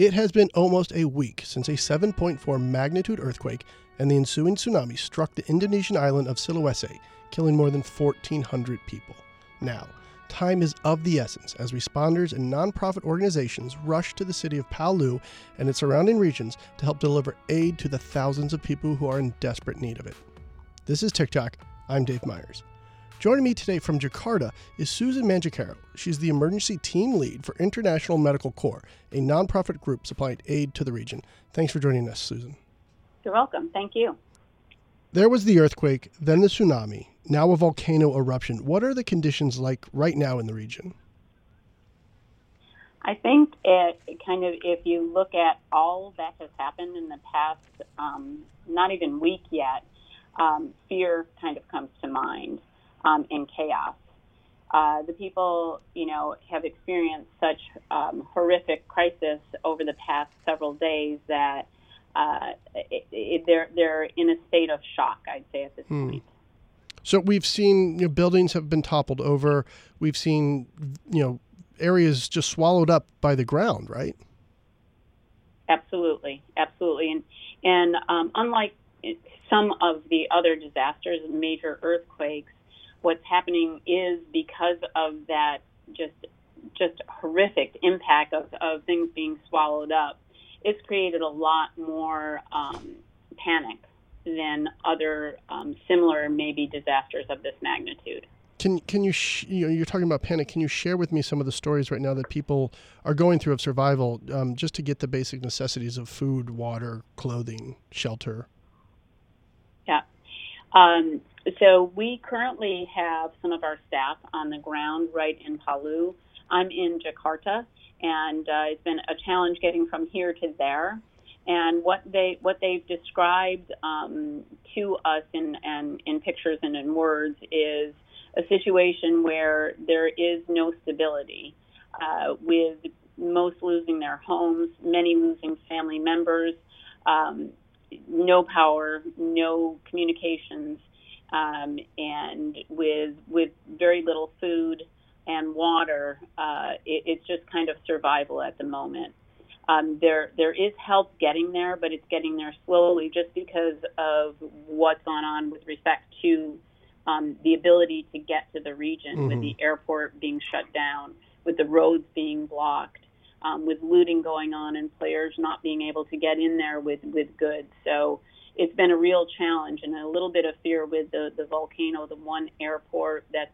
It has been almost a week since a 7.4 magnitude earthquake and the ensuing tsunami struck the Indonesian island of Sulawesi, killing more than 1,400 people. Now, time is of the essence as responders and nonprofit organizations rush to the city of Palu and its surrounding regions to help deliver aid to the thousands of people who are in desperate need of it. This is TicToc. I'm Dave Meyers. Joining me today from Jakarta is Susan Mangicaro. She's the emergency team lead for International Medical Corps, a nonprofit group supplying aid to the region. Thanks for joining us, Susan. You're welcome. Thank you. There was the earthquake, then the tsunami, now a volcano eruption. What are the conditions like right now in the region? I think it kind of, if you look at all that has happened in the past, um, not even week yet, um, fear kind of comes to mind um, and chaos. Uh, the people, you know, have experienced such um, horrific crisis over the past several days that uh, it, it, they're they're in a state of shock. I'd say at this hmm. point. So we've seen you know, buildings have been toppled over. We've seen you know areas just swallowed up by the ground, right? Absolutely, absolutely, and and um, unlike some of the other disasters, major earthquakes, what's happening is because of that just just horrific impact of, of things being swallowed up, it's created a lot more um, panic than other um, similar maybe disasters of this magnitude. Can can you sh- you know you're talking about panic? Can you share with me some of the stories right now that people are going through of survival, um, just to get the basic necessities of food, water, clothing, shelter? Yeah. Um, so we currently have some of our staff on the ground right in Palu. I'm in Jakarta, and uh, it's been a challenge getting from here to there. And what they what they've described um, to us in, in in pictures and in words is a situation where there is no stability, uh, with most losing their homes, many losing family members, um, no power, no communications, um, and with with very little food and water, uh, it, it's just kind of survival at the moment. Um, there there is help getting there, but it's getting there slowly, just because of what's gone on with respect to um, the ability to get to the region, mm-hmm. with the airport being shut down, with the roads being blocked. Um, with looting going on and players not being able to get in there with, with goods. So it's been a real challenge and a little bit of fear with the, the volcano, the one airport that's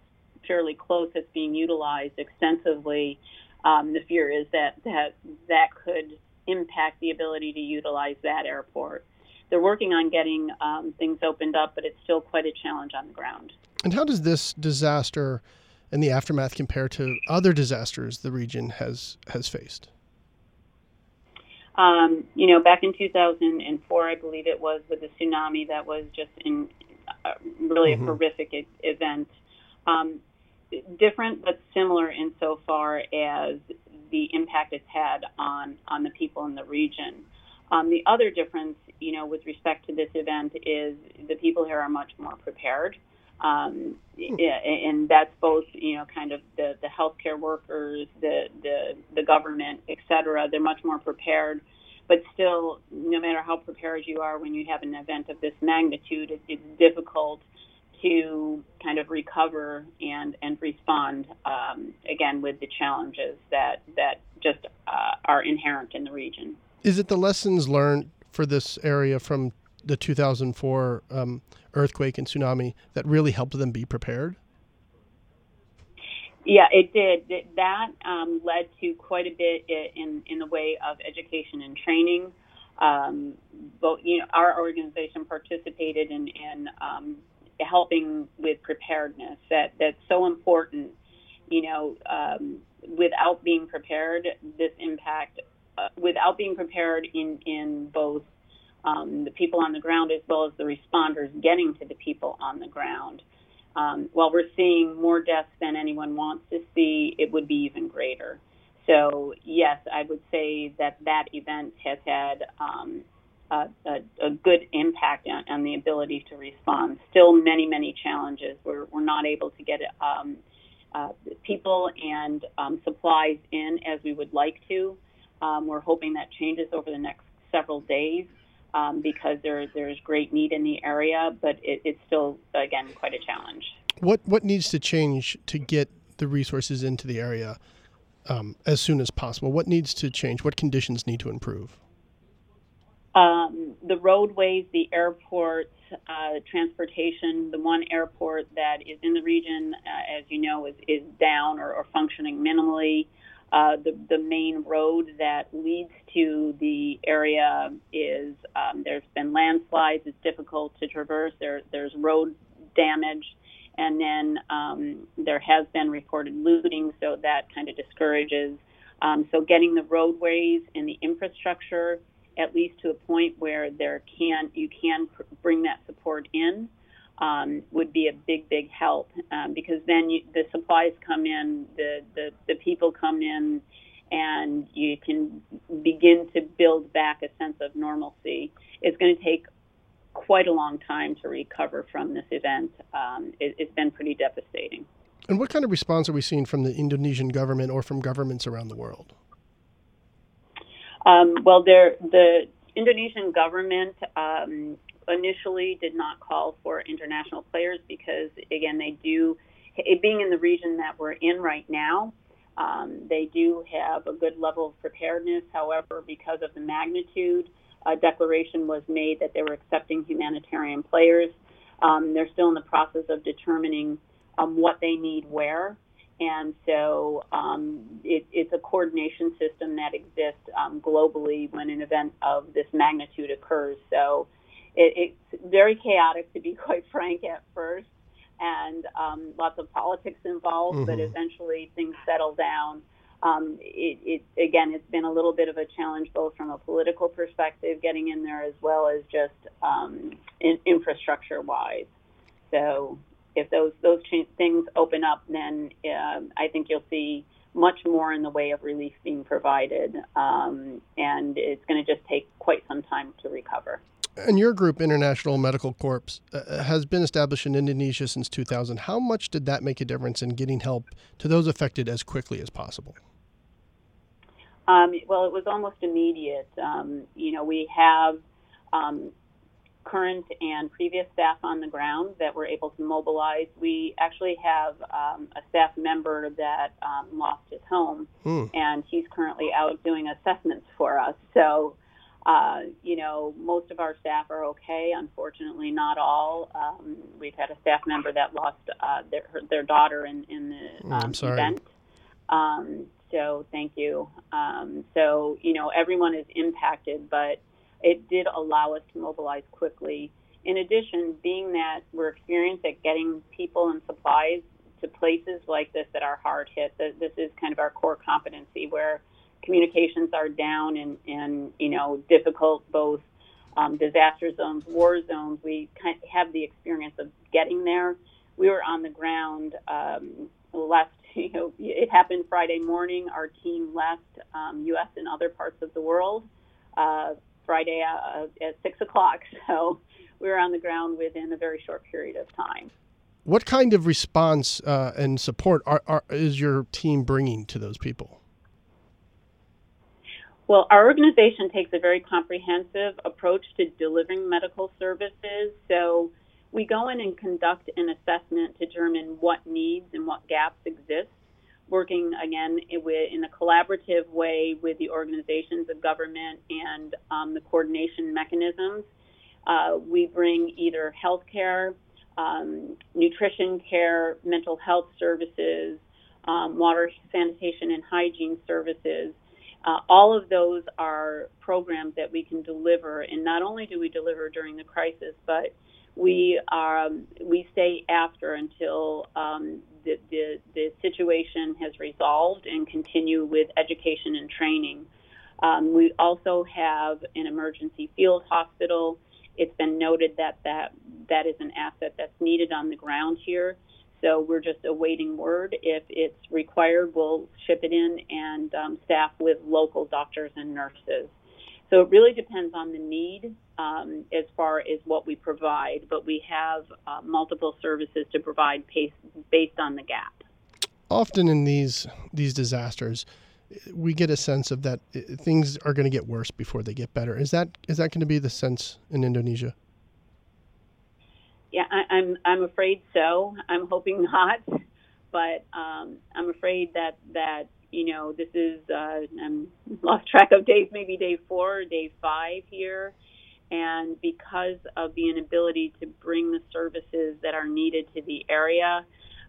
fairly close that's being utilized extensively. Um, the fear is that, that that could impact the ability to utilize that airport. They're working on getting um, things opened up, but it's still quite a challenge on the ground. And how does this disaster and the aftermath compare to other disasters the region has has faced? Um, you know, back in 2004, I believe it was with the tsunami that was just in uh, really mm-hmm. a horrific e- event. Um, different but similar insofar as the impact it's had on on the people in the region. Um, the other difference, you know, with respect to this event is the people here are much more prepared. Um, and that's both, you know, kind of the, the healthcare workers, the, the, the government, et cetera. They're much more prepared. But still, no matter how prepared you are when you have an event of this magnitude, it, it's difficult to kind of recover and, and respond, um, again, with the challenges that, that just uh, are inherent in the region. Is it the lessons learned for this area from the 2004 um, earthquake and tsunami that really helped them be prepared? Yeah, it did. That um, led to quite a bit in in the way of education and training. Um, but you know, our organization participated in, in um, helping with preparedness. That that's so important. You know, um, without being prepared, this impact. Uh, without being prepared in in both um, the people on the ground as well as the responders getting to the people on the ground. Um, while we're seeing more deaths than anyone wants to see, it would be even greater. So, yes, I would say that that event has had um, a, a, a, good impact on, on, the ability to respond. Still, many, many challenges. We're, we're not able to get um, uh, people and um, supplies in as we would like to. Um, we're hoping that changes over the next several days um, because there, there's great need in the area, but it, it's still, again, quite a challenge. What, what needs to change to get the resources into the area um, as soon as possible? What needs to change? What conditions need to improve? Um, the roadways, the airports, uh, transportation. The one airport that is in the region, uh, as you know, is, is down or, or functioning minimally. Uh, the, the main road that leads to the area is there's been landslides. It's difficult to traverse. There, there's road damage. And then um, there has been reported looting, so that kind of discourages. Um, so getting the roadways and the infrastructure at least to a point where there can you can pr- bring that support in um, would be a big big help um, because then you, the supplies come in, the, the the people come in, and you can begin to build back a sense of normalcy. It's going to take quite a long time to recover from this event. Um, it, it's been pretty devastating. And what kind of response are we seeing from the Indonesian government or from governments around the world? Um, well, the Indonesian government um, initially did not call for international players because, again, they do, being in the region that we're in right now, um, they do have a good level of preparedness. However, because of the magnitude, a declaration was made that they were accepting humanitarian players. Um, they're still in the process of determining um, what they need where. And so um, it, it's a coordination system that exists um, globally when an event of this magnitude occurs. So it, it's very chaotic, to be quite frank, at first, and um, lots of politics involved, mm-hmm. but eventually things settle down. Um, it, it, again, it's been a little bit of a challenge both from a political perspective, getting in there, as well as just um, in, infrastructure wise. So if those those things open up, then uh, I think you'll see much more in the way of relief being provided, um, and it's going to just take quite some time to recover. And your group, International Medical Corps, uh, has been established in Indonesia since 2000. How much did that make a difference in getting help to those affected as quickly as possible? Um, well, it was almost immediate. Um, you know, we have um, current and previous staff on the ground that were able to mobilize. We actually have um, a staff member that um, lost his home, hmm. and he's currently out doing assessments for us. So, uh, you know, most of our staff are okay. Unfortunately, not all. Um, we've had a staff member that lost uh, their, their daughter in, in the um, event. Um, so, thank you. Um, so, you know, everyone is impacted, but it did allow us to mobilize quickly. In addition, being that we're experienced at getting people and supplies to places like this that are hard hit, this is kind of our core competency where communications are down and, and you know, difficult both um, disaster zones, war zones. We kind of have the experience of getting there. We were on the ground um, last, you know, it happened Friday morning. Our team left um, U.S. and other parts of the world. Uh, Friday uh, at six o'clock. So we were on the ground within a very short period of time. What kind of response uh, and support are, are, is your team bringing to those people? Well, our organization takes a very comprehensive approach to delivering medical services. So we go in and conduct an assessment to determine what needs and what gaps exist working again in a collaborative way with the organizations of government and um, the coordination mechanisms. Uh, we bring either healthcare, um, nutrition care, mental health services, um, water, sanitation, and hygiene services. Uh, all of those are programs that we can deliver, and not only do we deliver during the crisis, but we um, we stay after until um, the, the, the situation has resolved and continue with education and training. Um, we also have an emergency field hospital. It's been noted that, that that is an asset that's needed on the ground here. So we're just awaiting word. If it's required, we'll ship it in and um, staff with local doctors and nurses. So it really depends on the need um, as far as what we provide, but we have uh, multiple services to provide pace, based on the gap. Often in these these disasters, we get a sense of that uh, things are going to get worse before they get better. Is that is that going to be the sense in Indonesia? Yeah, I, I'm I'm afraid so. I'm hoping not, but um, I'm afraid that that you know this is uh, I'm lost track of days, maybe day four, or day five here, and because of the inability to bring the services that are needed to the area,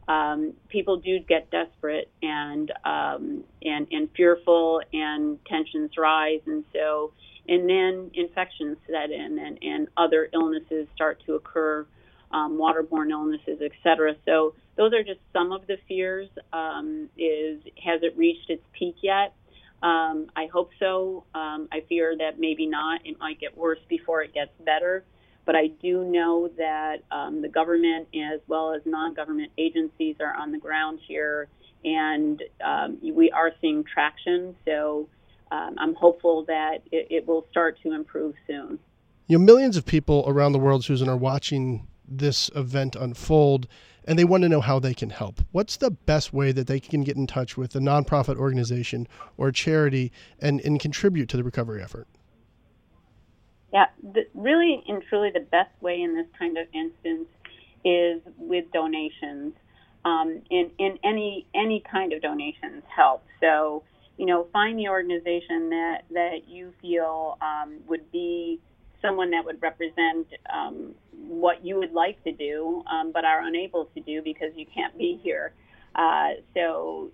um, people do get desperate and um, and and fearful, and tensions rise, and so and then infections set in, and and other illnesses start to occur um, waterborne illnesses, et cetera. So those are just some of the fears. Um, is has it reached its peak yet? Um, I hope so. Um, I fear that maybe not. It might get worse before it gets better. But I do know that um, the government, as well as non-government agencies, are on the ground here, and um, we are seeing traction. So I'm hopeful that it, it will start to improve soon. You know, millions of people around the world, Susan, are watching this event unfold and they want to know how they can help. What's the best way that they can get in touch with a nonprofit organization or charity and, and contribute to the recovery effort? Yeah, the, really and truly, the best way in this kind of instance is with donations. Um, in, in any any kind of donations help. So, you know, find the organization that that you feel um, would be someone that would represent um, what you would like to do, um, but are unable to do because you can't be here. Uh, so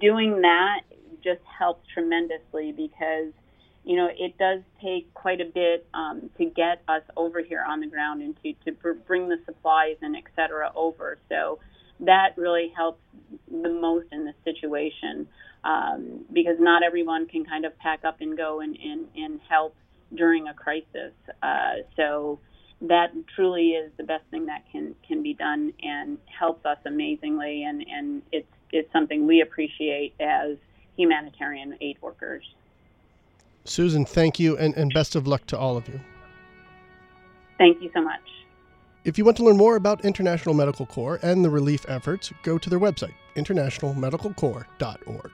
doing that just helps tremendously because you know it does take quite a bit um, to get us over here on the ground and to, to bring the supplies and et cetera over. So that really helps the most in this situation um, because not everyone can kind of pack up and go and, and, and help during a crisis. Uh, so that truly is the best thing that can can be done and helps us amazingly, and and it's it's something we appreciate as humanitarian aid workers. Susan, thank you, and, and best of luck to all of you. Thank you so much. If you want to learn more about International Medical Corps and the relief efforts, go to their website, internationalmedicalcorps.org.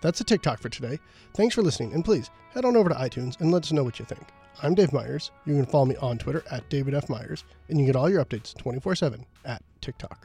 That's a TicToc for today. Thanks for listening, and please head on over to iTunes and let us know what you think. I'm Dave Meyers. You can follow me on Twitter at David F. Meyers, and you get all your updates 24 7 at TicToc.